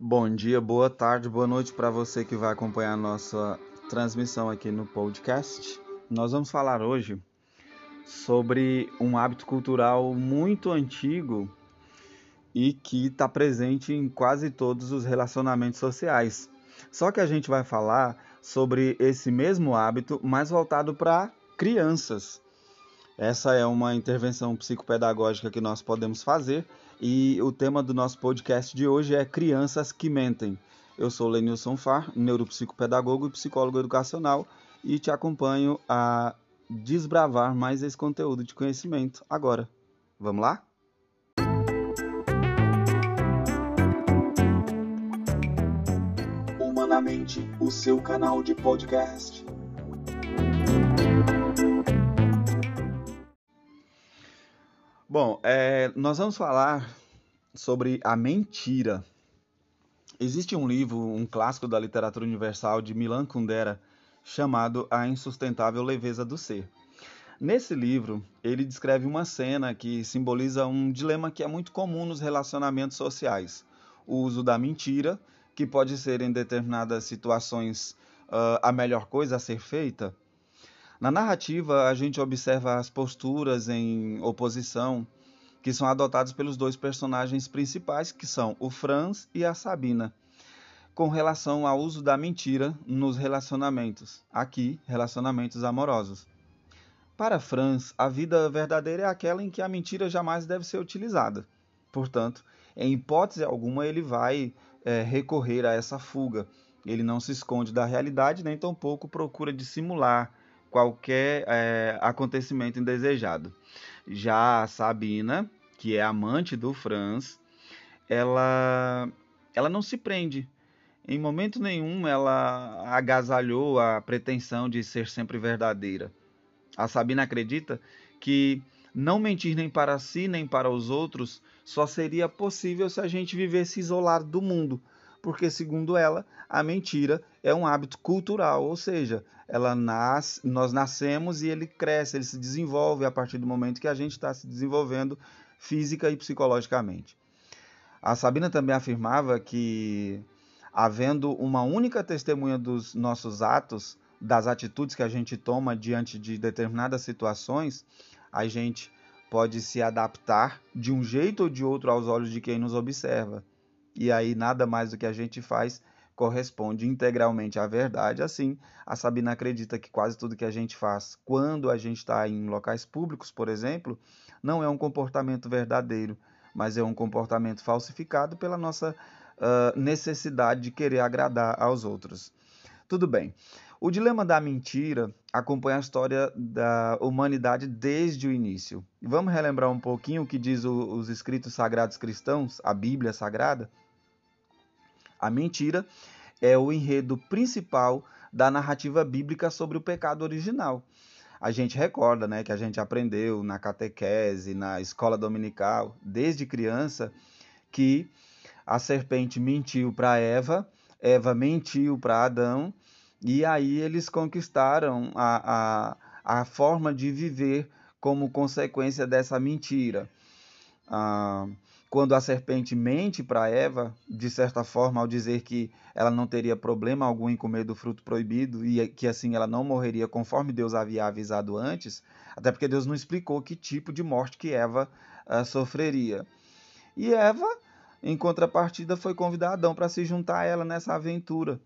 Bom dia, boa tarde, boa noite para você que vai acompanhar a nossa transmissão aqui no podcast. Nós vamos falar hoje sobre um hábito cultural muito antigo e que está presente em quase todos os relacionamentos sociais. Só que a gente vai falar sobre esse mesmo hábito, mais voltado para crianças. Essa é uma intervenção psicopedagógica que nós podemos fazer e o tema do nosso podcast de hoje é Crianças que Mentem. Eu sou Lenilson Far, neuropsicopedagogo e psicólogo educacional e te acompanho a desbravar mais esse conteúdo de conhecimento agora. Vamos lá? Humanamente, o seu canal de podcast. Bom, é, nós vamos falar sobre a mentira. Existe um livro, um clássico da literatura universal de Milan Kundera, chamado A Insustentável Leveza do Ser. Nesse livro, ele descreve uma cena que simboliza um dilema que é muito comum nos relacionamentos sociais: o uso da mentira, que pode ser em determinadas situações uh, a melhor coisa a ser feita na narrativa, a gente observa as posturas em oposição que são adotadas pelos dois personagens principais, que são o Franz e a Sabina, com relação ao uso da mentira nos relacionamentos, aqui, relacionamentos amorosos. Para Franz, a vida verdadeira é aquela em que a mentira jamais deve ser utilizada. Portanto, em hipótese alguma, ele vai é, recorrer a essa fuga. Ele não se esconde da realidade, nem tampouco procura dissimular qualquer é, acontecimento indesejado. Já a Sabina, que é amante do Franz, ela, ela não se prende. Em momento nenhum ela agasalhou a pretensão de ser sempre verdadeira. A Sabina acredita que não mentir nem para si nem para os outros só seria possível se a gente vivesse isolado do mundo, porque, segundo ela, a mentira é um hábito cultural, ou seja, ela nasce, nós nascemos e ele cresce, ele se desenvolve a partir do momento que a gente está se desenvolvendo física e psicologicamente. A Sabina também afirmava que, havendo uma única testemunha dos nossos atos, das atitudes que a gente toma diante de determinadas situações, a gente pode se adaptar de um jeito ou de outro aos olhos de quem nos observa e aí nada mais do que a gente faz corresponde integralmente à verdade. Assim, a Sabina acredita que quase tudo que a gente faz quando a gente está em locais públicos, por exemplo, não é um comportamento verdadeiro, mas é um comportamento falsificado pela nossa uh, necessidade de querer agradar aos outros. Tudo bem. O dilema da mentira acompanha a história da humanidade desde o início. Vamos relembrar um pouquinho o que diz o, os escritos sagrados cristãos, a Bíblia Sagrada? A mentira é o enredo principal da narrativa bíblica sobre o pecado original. A gente recorda, né, que a gente aprendeu na catequese, na escola dominical, desde criança, que a serpente mentiu para Eva, Eva mentiu para Adão, e aí eles conquistaram a, a, a forma de viver como consequência dessa mentira. Ah, quando a serpente mente para Eva, de certa forma, ao dizer que ela não teria problema algum em comer do fruto proibido e que assim ela não morreria conforme Deus havia avisado antes, até porque Deus não explicou que tipo de morte que Eva uh, sofreria. E Eva, em contrapartida, foi convidar Adão para se juntar a ela nessa aventura.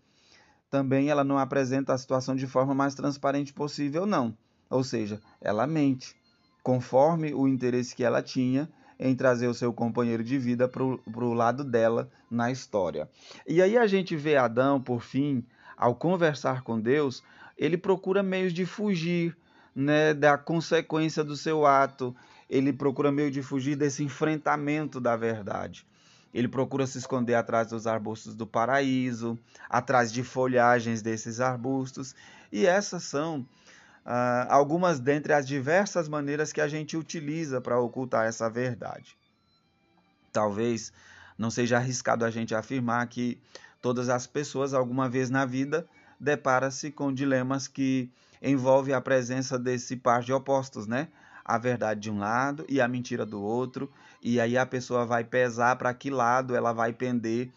Também ela não apresenta a situação de forma mais transparente possível, não. Ou seja, ela mente, conforme o interesse que ela tinha em trazer o seu companheiro de vida para o lado dela na história. E aí a gente vê Adão, por fim, ao conversar com Deus, ele procura meios de fugir né, da consequência do seu ato, ele procura meio de fugir desse enfrentamento da verdade. Ele procura se esconder atrás dos arbustos do paraíso, atrás de folhagens desses arbustos, e essas são uh, algumas dentre as diversas maneiras que a gente utiliza para ocultar essa verdade. Talvez não seja arriscado a gente afirmar que todas as pessoas, alguma vez na vida, depara-se com dilemas que envolvem a presença desse par de opostos, né? A verdade de um lado e a mentira do outro, e aí a pessoa vai pesar para que lado ela vai pender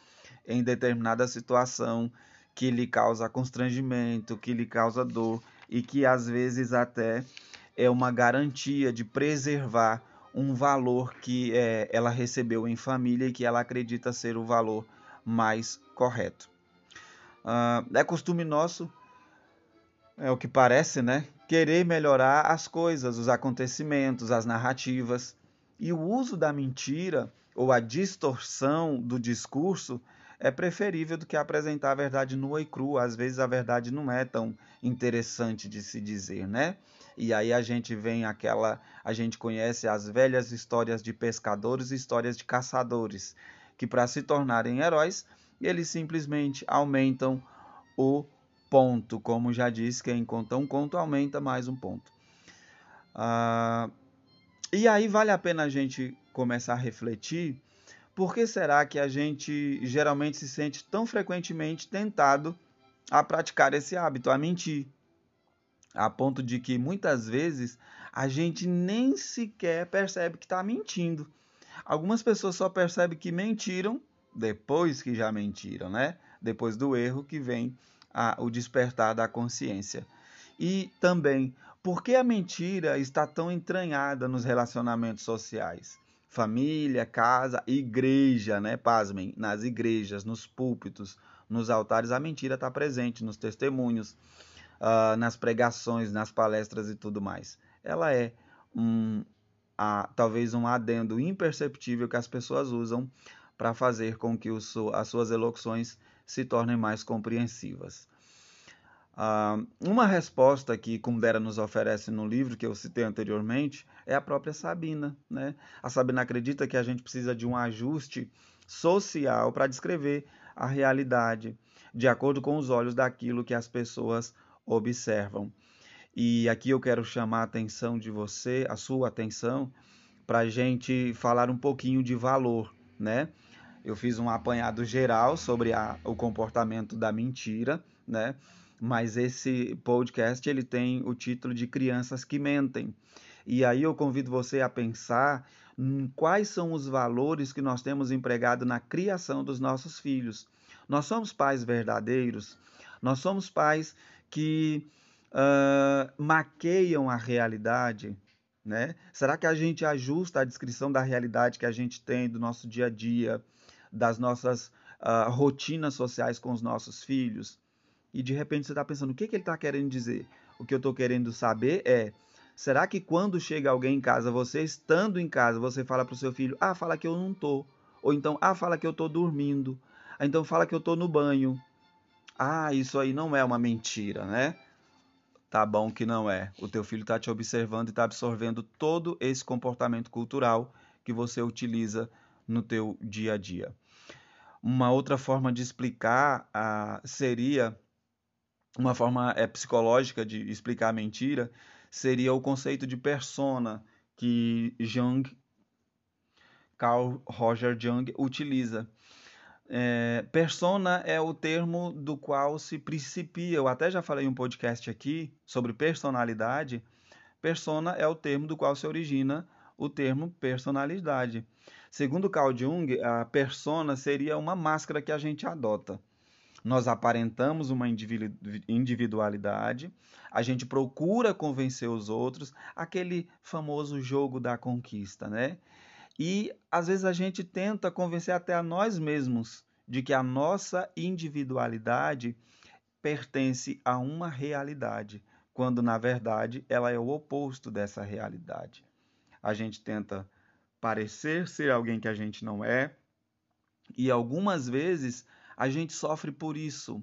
em determinada situação que lhe causa constrangimento, que lhe causa dor e que às vezes até é uma garantia de preservar um valor que é, ela recebeu em família e que ela acredita ser o valor mais correto. Uh, é costume nosso, é o que parece, né? Querer melhorar as coisas, os acontecimentos, as narrativas. E o uso da mentira ou a distorção do discurso é preferível do que apresentar a verdade nua e crua. Às vezes a verdade não é tão interessante de se dizer, né? E aí a gente vem aquela, a gente conhece as velhas histórias de pescadores e histórias de caçadores, que para se tornarem heróis, eles simplesmente aumentam o ponto, como já disse, quem conta um conto aumenta mais um ponto. Ah, e aí vale a pena a gente começar a refletir por que será que a gente geralmente se sente tão frequentemente tentado a praticar esse hábito, a mentir? A ponto de que muitas vezes a gente nem sequer percebe que está mentindo. Algumas pessoas só percebem que mentiram depois que já mentiram, né? Depois do erro que vem a, o despertar da consciência. E também, por que a mentira está tão entranhada nos relacionamentos sociais? Família, casa, igreja, né? Pasmem, nas igrejas, nos púlpitos, nos altares, a mentira está presente, nos testemunhos, uh, nas pregações, nas palestras e tudo mais. Ela é um, a, talvez um adendo imperceptível que as pessoas usam para fazer com que as suas elocuções se tornem mais compreensivas. Uh, uma resposta que Kundera nos oferece no livro que eu citei anteriormente é a própria Sabina. Né? A Sabina acredita que a gente precisa de um ajuste social para descrever a realidade de acordo com os olhos daquilo que as pessoas observam. E aqui eu quero chamar a atenção de você, a sua atenção, para a gente falar um pouquinho de valor, né? Eu fiz um apanhado geral sobre a, o comportamento da mentira, né? Mas esse podcast ele tem o título de Crianças que Mentem. E aí eu convido você a pensar quais são os valores que nós temos empregado na criação dos nossos filhos. Nós somos pais verdadeiros, nós somos pais que uh, maqueiam a realidade. Né? Será que a gente ajusta a descrição da realidade que a gente tem do nosso dia a dia, das nossas uh, rotinas sociais com os nossos filhos? E de repente você está pensando, o que, que ele está querendo dizer? O que eu estou querendo saber é, será que quando chega alguém em casa, você estando em casa, você fala para o seu filho, ah, fala que eu não tô. Ou então, ah, fala que eu estou dormindo. Ah, então fala que eu estou no banho. Ah, isso aí não é uma mentira, né? Tá bom que não é. O teu filho está te observando e está absorvendo todo esse comportamento cultural que você utiliza no teu dia a dia. Uma outra forma de explicar ah, seria uma forma é, psicológica de explicar a mentira seria o conceito de persona que Jung, Carl Roger Jung utiliza. É, persona é o termo do qual se principia. Eu até já falei um podcast aqui sobre personalidade. Persona é o termo do qual se origina o termo personalidade. Segundo Carl Jung, a persona seria uma máscara que a gente adota nós aparentamos uma individualidade, a gente procura convencer os outros, aquele famoso jogo da conquista, né? E às vezes a gente tenta convencer até a nós mesmos de que a nossa individualidade pertence a uma realidade, quando na verdade ela é o oposto dessa realidade. A gente tenta parecer ser alguém que a gente não é, e algumas vezes a gente sofre por isso.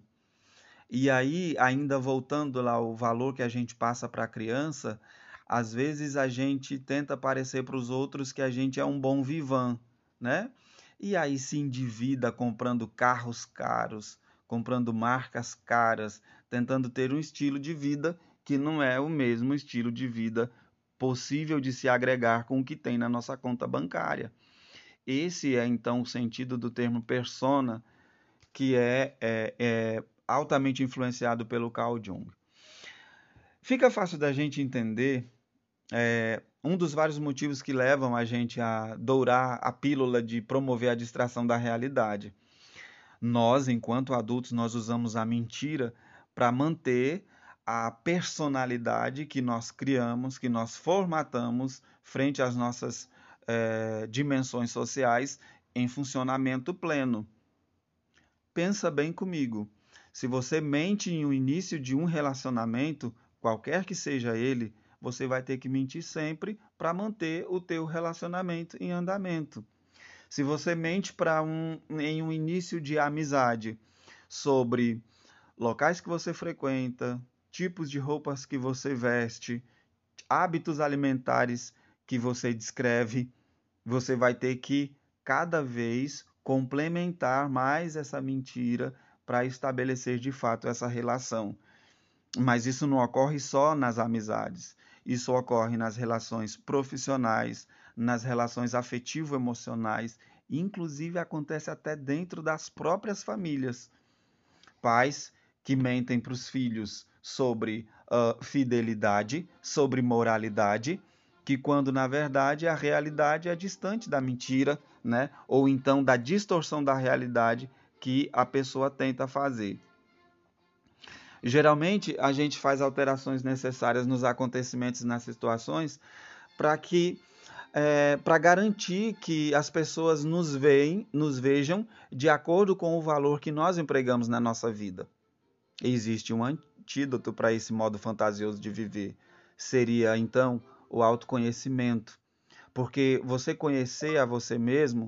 E aí, ainda voltando lá o valor que a gente passa para a criança, às vezes a gente tenta parecer para os outros que a gente é um bom vivan, né? E aí se endivida comprando carros caros, comprando marcas caras, tentando ter um estilo de vida que não é o mesmo estilo de vida possível de se agregar com o que tem na nossa conta bancária. Esse é então o sentido do termo persona que é, é, é altamente influenciado pelo Carl Jung. Fica fácil da gente entender é, um dos vários motivos que levam a gente a dourar a pílula de promover a distração da realidade. Nós, enquanto adultos, nós usamos a mentira para manter a personalidade que nós criamos, que nós formatamos frente às nossas é, dimensões sociais em funcionamento pleno. Pensa bem comigo. Se você mente em um início de um relacionamento, qualquer que seja ele, você vai ter que mentir sempre para manter o teu relacionamento em andamento. Se você mente para um em um início de amizade sobre locais que você frequenta, tipos de roupas que você veste, hábitos alimentares que você descreve, você vai ter que cada vez complementar mais essa mentira para estabelecer de fato essa relação. Mas isso não ocorre só nas amizades. Isso ocorre nas relações profissionais, nas relações afetivo-emocionais, inclusive acontece até dentro das próprias famílias. Pais que mentem para os filhos sobre uh, fidelidade, sobre moralidade, que quando na verdade a realidade é distante da mentira, né? Ou então da distorção da realidade que a pessoa tenta fazer. Geralmente a gente faz alterações necessárias nos acontecimentos nas situações para que é, para garantir que as pessoas nos veem, nos vejam de acordo com o valor que nós empregamos na nossa vida. Existe um antídoto para esse modo fantasioso de viver. Seria então o autoconhecimento. Porque você conhecer a você mesmo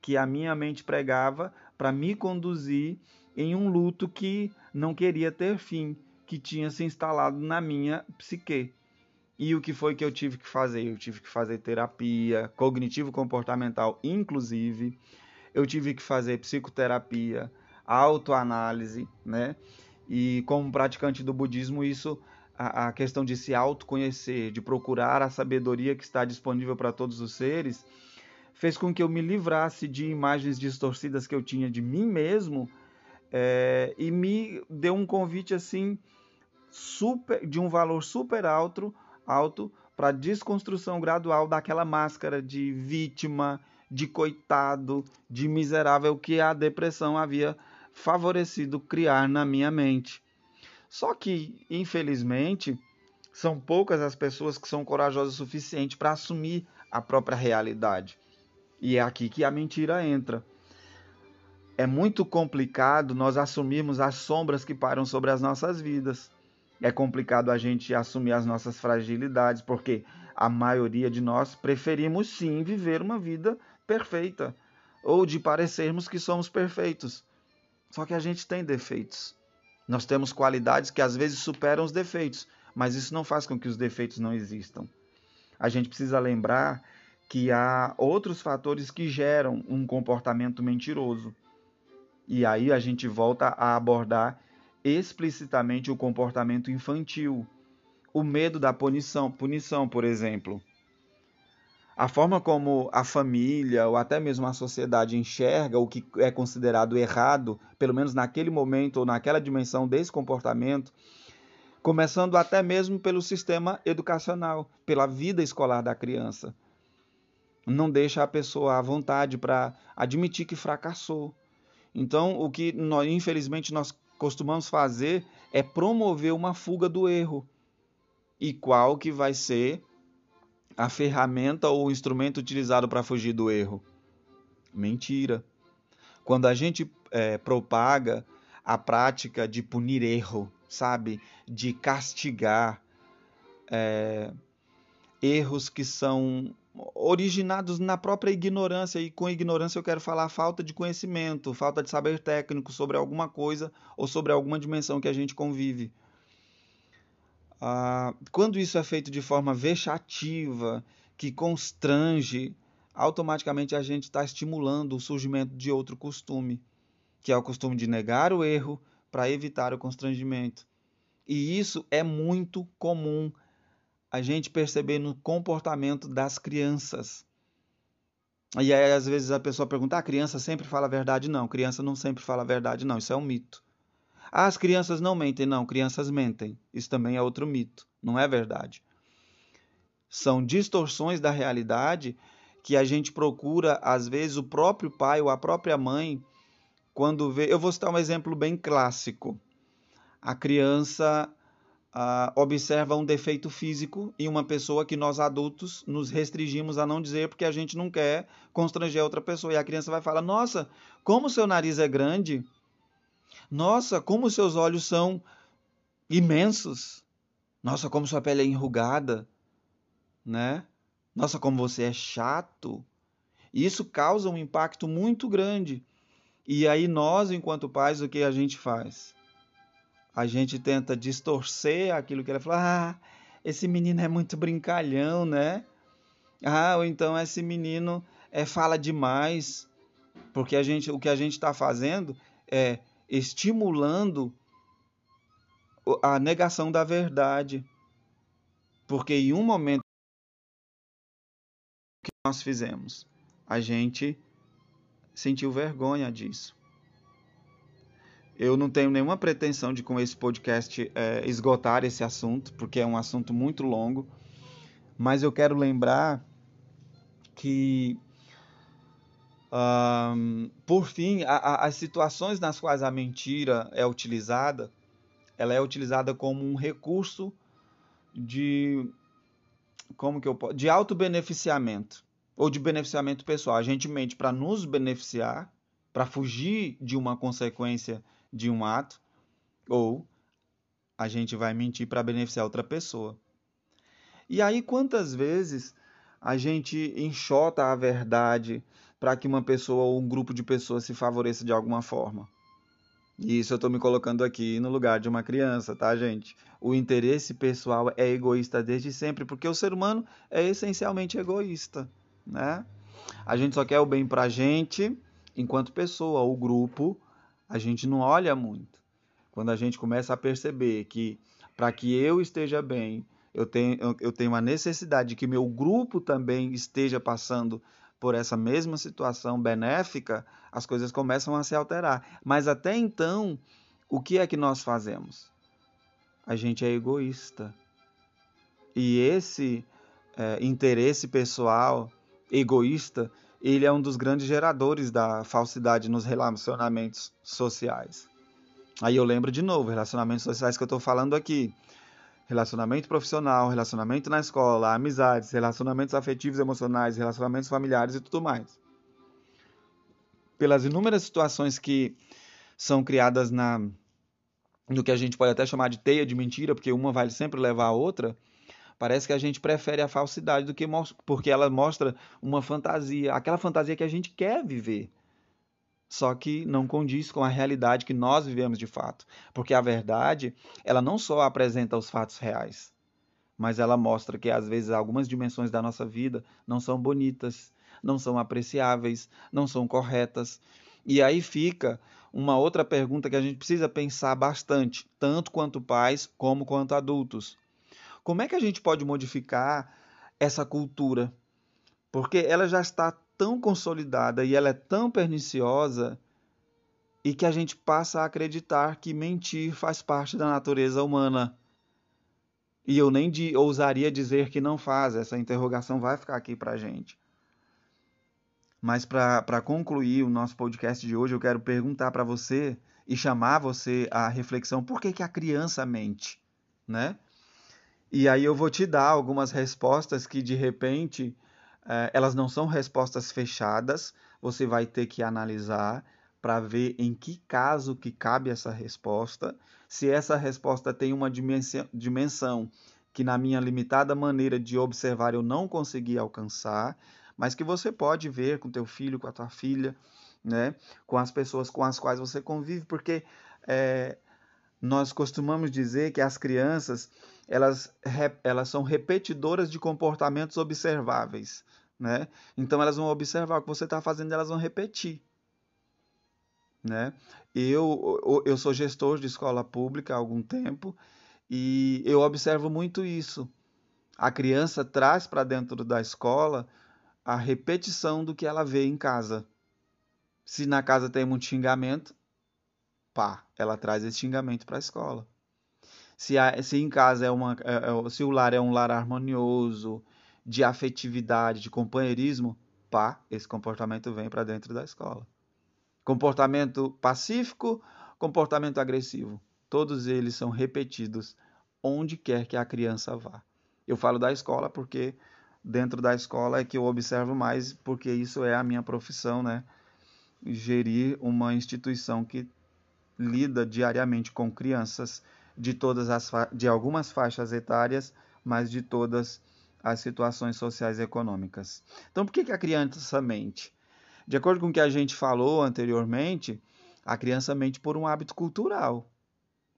que a minha mente pregava para me conduzir em um luto que não queria ter fim, que tinha se instalado na minha psique. E o que foi que eu tive que fazer? Eu tive que fazer terapia, cognitivo-comportamental, inclusive. Eu tive que fazer psicoterapia, autoanálise, né? E como praticante do budismo, isso a, a questão de se autoconhecer, de procurar a sabedoria que está disponível para todos os seres, fez com que eu me livrasse de imagens distorcidas que eu tinha de mim mesmo é, e me deu um convite assim super de um valor super alto alto para desconstrução gradual daquela máscara de vítima, de coitado, de miserável que a depressão havia favorecido criar na minha mente. Só que, infelizmente, são poucas as pessoas que são corajosas o suficiente para assumir a própria realidade. E é aqui que a mentira entra. É muito complicado nós assumirmos as sombras que param sobre as nossas vidas. É complicado a gente assumir as nossas fragilidades, porque a maioria de nós preferimos sim viver uma vida perfeita, ou de parecermos que somos perfeitos. Só que a gente tem defeitos. Nós temos qualidades que às vezes superam os defeitos, mas isso não faz com que os defeitos não existam. A gente precisa lembrar que há outros fatores que geram um comportamento mentiroso. E aí a gente volta a abordar explicitamente o comportamento infantil, o medo da punição, punição, por exemplo. A forma como a família ou até mesmo a sociedade enxerga o que é considerado errado, pelo menos naquele momento ou naquela dimensão desse comportamento, começando até mesmo pelo sistema educacional, pela vida escolar da criança não deixa a pessoa à vontade para admitir que fracassou. Então, o que nós, infelizmente nós costumamos fazer é promover uma fuga do erro. E qual que vai ser a ferramenta ou o instrumento utilizado para fugir do erro? Mentira. Quando a gente é, propaga a prática de punir erro, sabe? De castigar é, erros que são originados na própria ignorância, e com ignorância eu quero falar falta de conhecimento, falta de saber técnico sobre alguma coisa ou sobre alguma dimensão que a gente convive. Ah, quando isso é feito de forma vexativa, que constrange, automaticamente a gente está estimulando o surgimento de outro costume, que é o costume de negar o erro para evitar o constrangimento. E isso é muito comum a gente perceber no comportamento das crianças. E aí, às vezes, a pessoa pergunta: ah, a criança sempre fala a verdade? Não, criança não sempre fala a verdade, não. Isso é um mito. Ah, as crianças não mentem, não. Crianças mentem. Isso também é outro mito. Não é verdade. São distorções da realidade que a gente procura, às vezes, o próprio pai ou a própria mãe, quando vê. Eu vou citar um exemplo bem clássico. A criança ah, observa um defeito físico em uma pessoa que nós adultos nos restringimos a não dizer porque a gente não quer constranger outra pessoa. E a criança vai falar: Nossa, como seu nariz é grande! Nossa, como seus olhos são imensos! Nossa, como sua pele é enrugada! Né? Nossa, como você é chato! Isso causa um impacto muito grande. E aí nós, enquanto pais, o que a gente faz? A gente tenta distorcer aquilo que ele fala. Ah, esse menino é muito brincalhão, né? Ah, ou então esse menino é, fala demais. Porque a gente, o que a gente está fazendo é estimulando a negação da verdade. Porque em um momento que nós fizemos, a gente sentiu vergonha disso. Eu não tenho nenhuma pretensão de, com esse podcast, é, esgotar esse assunto, porque é um assunto muito longo. Mas eu quero lembrar que, um, por fim, a, a, as situações nas quais a mentira é utilizada, ela é utilizada como um recurso de como que eu de autobeneficiamento ou de beneficiamento pessoal. A gente mente para nos beneficiar, para fugir de uma consequência de um ato, ou a gente vai mentir para beneficiar outra pessoa. E aí, quantas vezes a gente enxota a verdade para que uma pessoa ou um grupo de pessoas se favoreça de alguma forma? E isso eu estou me colocando aqui no lugar de uma criança, tá, gente? O interesse pessoal é egoísta desde sempre, porque o ser humano é essencialmente egoísta, né? A gente só quer o bem para a gente enquanto pessoa, o grupo a gente não olha muito. Quando a gente começa a perceber que para que eu esteja bem, eu tenho, eu tenho a necessidade de que meu grupo também esteja passando por essa mesma situação benéfica, as coisas começam a se alterar. Mas até então, o que é que nós fazemos? A gente é egoísta. E esse é, interesse pessoal egoísta ele é um dos grandes geradores da falsidade nos relacionamentos sociais. Aí eu lembro de novo, relacionamentos sociais que eu estou falando aqui. Relacionamento profissional, relacionamento na escola, amizades, relacionamentos afetivos, emocionais, relacionamentos familiares e tudo mais. Pelas inúmeras situações que são criadas na no que a gente pode até chamar de teia de mentira, porque uma vai sempre levar a outra, Parece que a gente prefere a falsidade do que porque ela mostra uma fantasia, aquela fantasia que a gente quer viver. Só que não condiz com a realidade que nós vivemos de fato, porque a verdade, ela não só apresenta os fatos reais, mas ela mostra que às vezes algumas dimensões da nossa vida não são bonitas, não são apreciáveis, não são corretas. E aí fica uma outra pergunta que a gente precisa pensar bastante, tanto quanto pais como quanto adultos. Como é que a gente pode modificar essa cultura? Porque ela já está tão consolidada e ela é tão perniciosa e que a gente passa a acreditar que mentir faz parte da natureza humana. E eu nem de, ousaria dizer que não faz, essa interrogação vai ficar aqui para gente. Mas para concluir o nosso podcast de hoje, eu quero perguntar para você e chamar você à reflexão: por que, que a criança mente? Né? E aí eu vou te dar algumas respostas que de repente eh, elas não são respostas fechadas, você vai ter que analisar para ver em que caso que cabe essa resposta, se essa resposta tem uma dimensão, dimensão que na minha limitada maneira de observar eu não consegui alcançar, mas que você pode ver com teu filho, com a tua filha, né, com as pessoas com as quais você convive, porque é, nós costumamos dizer que as crianças elas, elas são repetidoras de comportamentos observáveis. Né? Então elas vão observar o que você está fazendo, elas vão repetir. Né? Eu, eu sou gestor de escola pública há algum tempo E eu observo muito isso. A criança traz para dentro da escola a repetição do que ela vê em casa. Se na casa tem muito xingamento, pá, ela traz esse xingamento para a escola. Se, a, se em casa é uma, é, é, se o lar é um lar harmonioso, de afetividade, de companheirismo, pá, esse comportamento vem para dentro da escola. Comportamento pacífico, comportamento agressivo, todos eles são repetidos onde quer que a criança vá. Eu falo da escola porque dentro da escola é que eu observo mais, porque isso é a minha profissão, né? Gerir uma instituição que lida diariamente com crianças de todas as de algumas faixas etárias, mas de todas as situações sociais e econômicas. Então, por que, que a criança mente? De acordo com o que a gente falou anteriormente, a criança mente por um hábito cultural.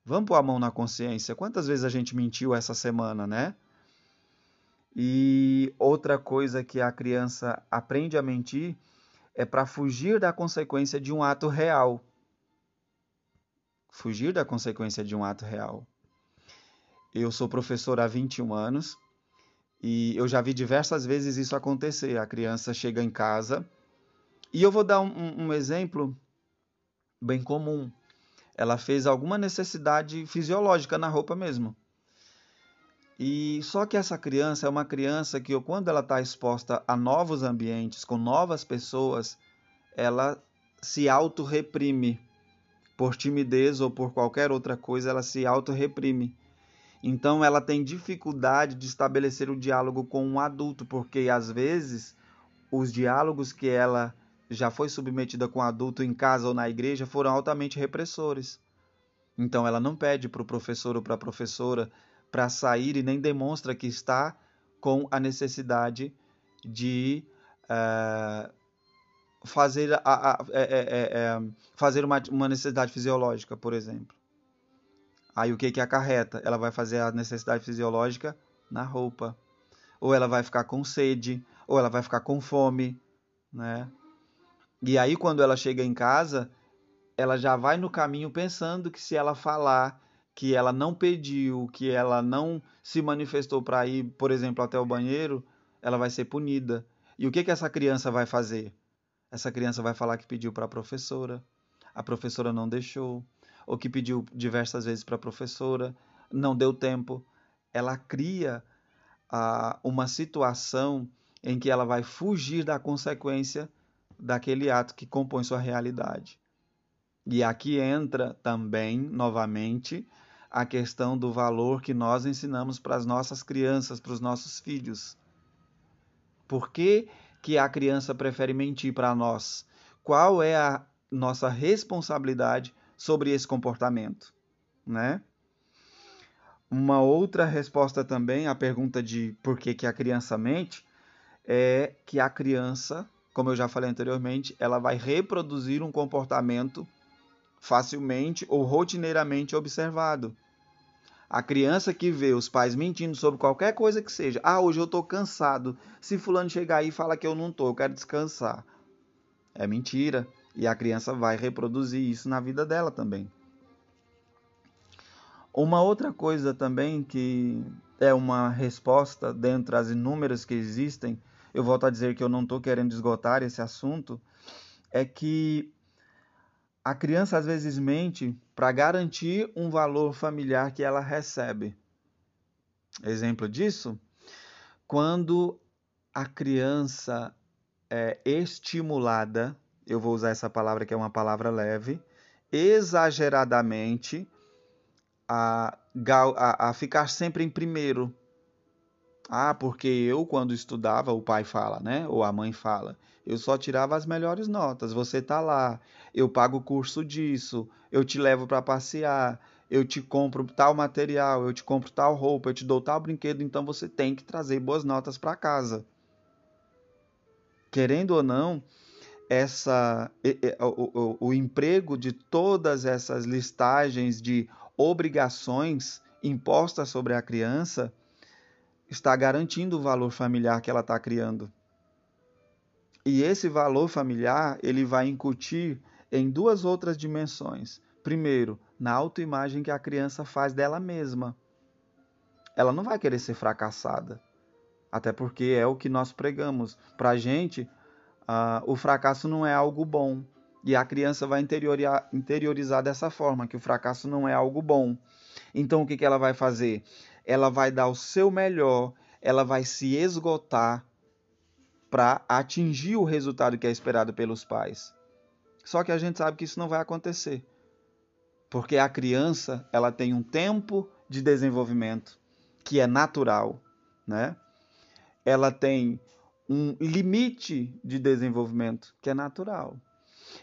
Vamos pôr a mão na consciência. Quantas vezes a gente mentiu essa semana, né? E outra coisa que a criança aprende a mentir é para fugir da consequência de um ato real. Fugir da consequência de um ato real. Eu sou professor há 21 anos e eu já vi diversas vezes isso acontecer. A criança chega em casa. E eu vou dar um, um exemplo bem comum. Ela fez alguma necessidade fisiológica na roupa mesmo. E só que essa criança é uma criança que, quando ela está exposta a novos ambientes, com novas pessoas, ela se auto-reprime. Por timidez ou por qualquer outra coisa, ela se auto-reprime. Então ela tem dificuldade de estabelecer o diálogo com um adulto, porque às vezes os diálogos que ela já foi submetida com um adulto em casa ou na igreja foram altamente repressores. Então ela não pede para o professor ou para a professora para sair e nem demonstra que está com a necessidade de uh, fazer, a, a, é, é, é, fazer uma, uma necessidade fisiológica, por exemplo. Aí o que que acarreta? Ela vai fazer a necessidade fisiológica na roupa. Ou ela vai ficar com sede, ou ela vai ficar com fome, né? E aí quando ela chega em casa, ela já vai no caminho pensando que se ela falar que ela não pediu, que ela não se manifestou para ir, por exemplo, até o banheiro, ela vai ser punida. E o que que essa criança vai fazer? Essa criança vai falar que pediu para a professora, a professora não deixou, ou que pediu diversas vezes para a professora, não deu tempo. Ela cria ah, uma situação em que ela vai fugir da consequência daquele ato que compõe sua realidade. E aqui entra também, novamente, a questão do valor que nós ensinamos para as nossas crianças, para os nossos filhos. Por que, a criança prefere mentir para nós? Qual é a nossa responsabilidade sobre esse comportamento, né? Uma outra resposta também à pergunta de por que, que a criança mente é que a criança, como eu já falei anteriormente, ela vai reproduzir um comportamento facilmente ou rotineiramente observado. A criança que vê os pais mentindo sobre qualquer coisa que seja, ah, hoje eu estou cansado. Se fulano chegar aí e fala que eu não estou, eu quero descansar. É mentira. E a criança vai reproduzir isso na vida dela também. Uma outra coisa também que é uma resposta dentre as inúmeras que existem, eu volto a dizer que eu não estou querendo esgotar esse assunto, é que a criança às vezes mente para garantir um valor familiar que ela recebe. Exemplo disso, quando a criança é estimulada eu vou usar essa palavra que é uma palavra leve, exageradamente a, a, a ficar sempre em primeiro. Ah, porque eu, quando estudava, o pai fala, né? Ou a mãe fala, eu só tirava as melhores notas. Você tá lá, eu pago o curso disso, eu te levo para passear, eu te compro tal material, eu te compro tal roupa, eu te dou tal brinquedo, então você tem que trazer boas notas para casa. Querendo ou não, essa, o, o, o emprego de todas essas listagens de obrigações impostas sobre a criança está garantindo o valor familiar que ela está criando. E esse valor familiar ele vai incutir em duas outras dimensões. Primeiro, na autoimagem que a criança faz dela mesma. ela não vai querer ser fracassada. Até porque é o que nós pregamos. Para a gente, uh, o fracasso não é algo bom. E a criança vai interiorizar dessa forma, que o fracasso não é algo bom. Então o que, que ela vai fazer? Ela vai dar o seu melhor, ela vai se esgotar para atingir o resultado que é esperado pelos pais. Só que a gente sabe que isso não vai acontecer. Porque a criança, ela tem um tempo de desenvolvimento que é natural, né? Ela tem um limite de desenvolvimento que é natural.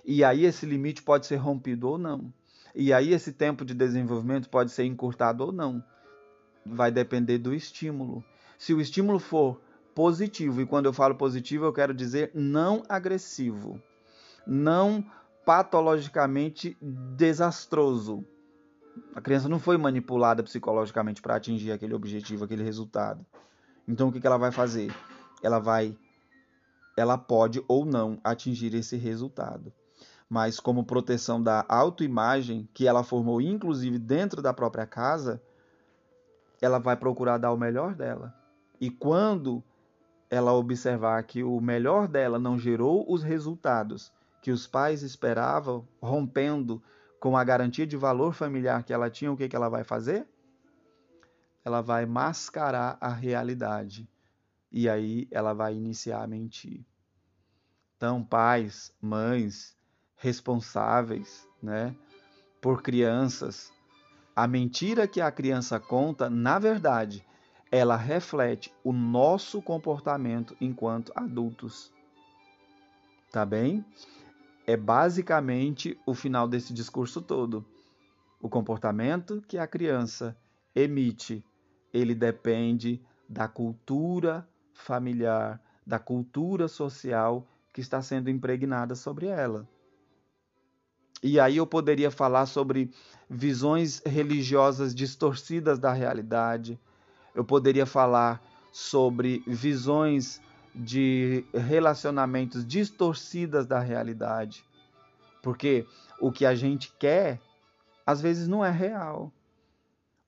E aí esse limite pode ser rompido ou não. E aí esse tempo de desenvolvimento pode ser encurtado ou não. Vai depender do estímulo. Se o estímulo for positivo, e quando eu falo positivo, eu quero dizer não agressivo, não patologicamente desastroso. A criança não foi manipulada psicologicamente para atingir aquele objetivo, aquele resultado. Então o que ela vai fazer? Ela vai ela pode ou não atingir esse resultado. Mas como proteção da autoimagem que ela formou inclusive dentro da própria casa, ela vai procurar dar o melhor dela. E quando ela observar que o melhor dela não gerou os resultados que os pais esperavam, rompendo com a garantia de valor familiar que ela tinha, o que, que ela vai fazer? Ela vai mascarar a realidade. E aí ela vai iniciar a mentir. Então, pais, mães, responsáveis, né, por crianças, a mentira que a criança conta, na verdade, ela reflete o nosso comportamento enquanto adultos. Tá bem? é basicamente o final desse discurso todo. O comportamento que a criança emite, ele depende da cultura familiar, da cultura social que está sendo impregnada sobre ela. E aí eu poderia falar sobre visões religiosas distorcidas da realidade. Eu poderia falar sobre visões de relacionamentos distorcidas da realidade. Porque o que a gente quer, às vezes, não é real.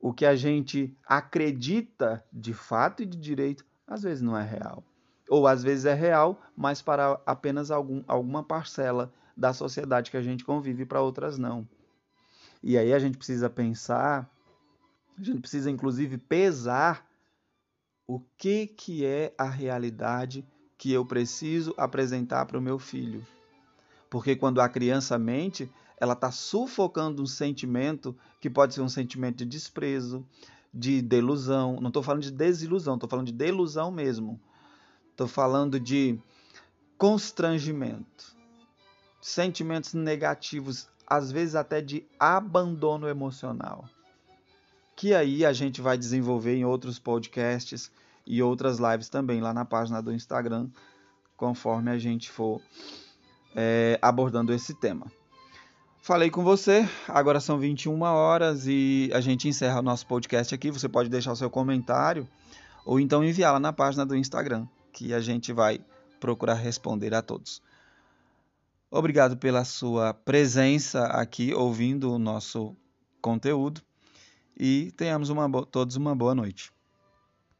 O que a gente acredita de fato e de direito, às vezes não é real. Ou às vezes é real, mas para apenas algum, alguma parcela da sociedade que a gente convive, para outras não. E aí a gente precisa pensar, a gente precisa inclusive pesar o que, que é a realidade que eu preciso apresentar para o meu filho. Porque quando a criança mente, ela está sufocando um sentimento que pode ser um sentimento de desprezo, de delusão. Não estou falando de desilusão, estou falando de delusão mesmo. Estou falando de constrangimento, sentimentos negativos, às vezes até de abandono emocional que aí a gente vai desenvolver em outros podcasts e outras lives também lá na página do Instagram, conforme a gente for é, abordando esse tema. Falei com você, agora são 21 horas e a gente encerra o nosso podcast aqui. Você pode deixar o seu comentário ou então enviar lá na página do Instagram, que a gente vai procurar responder a todos. Obrigado pela sua presença aqui ouvindo o nosso conteúdo e tenhamos uma todos uma boa noite.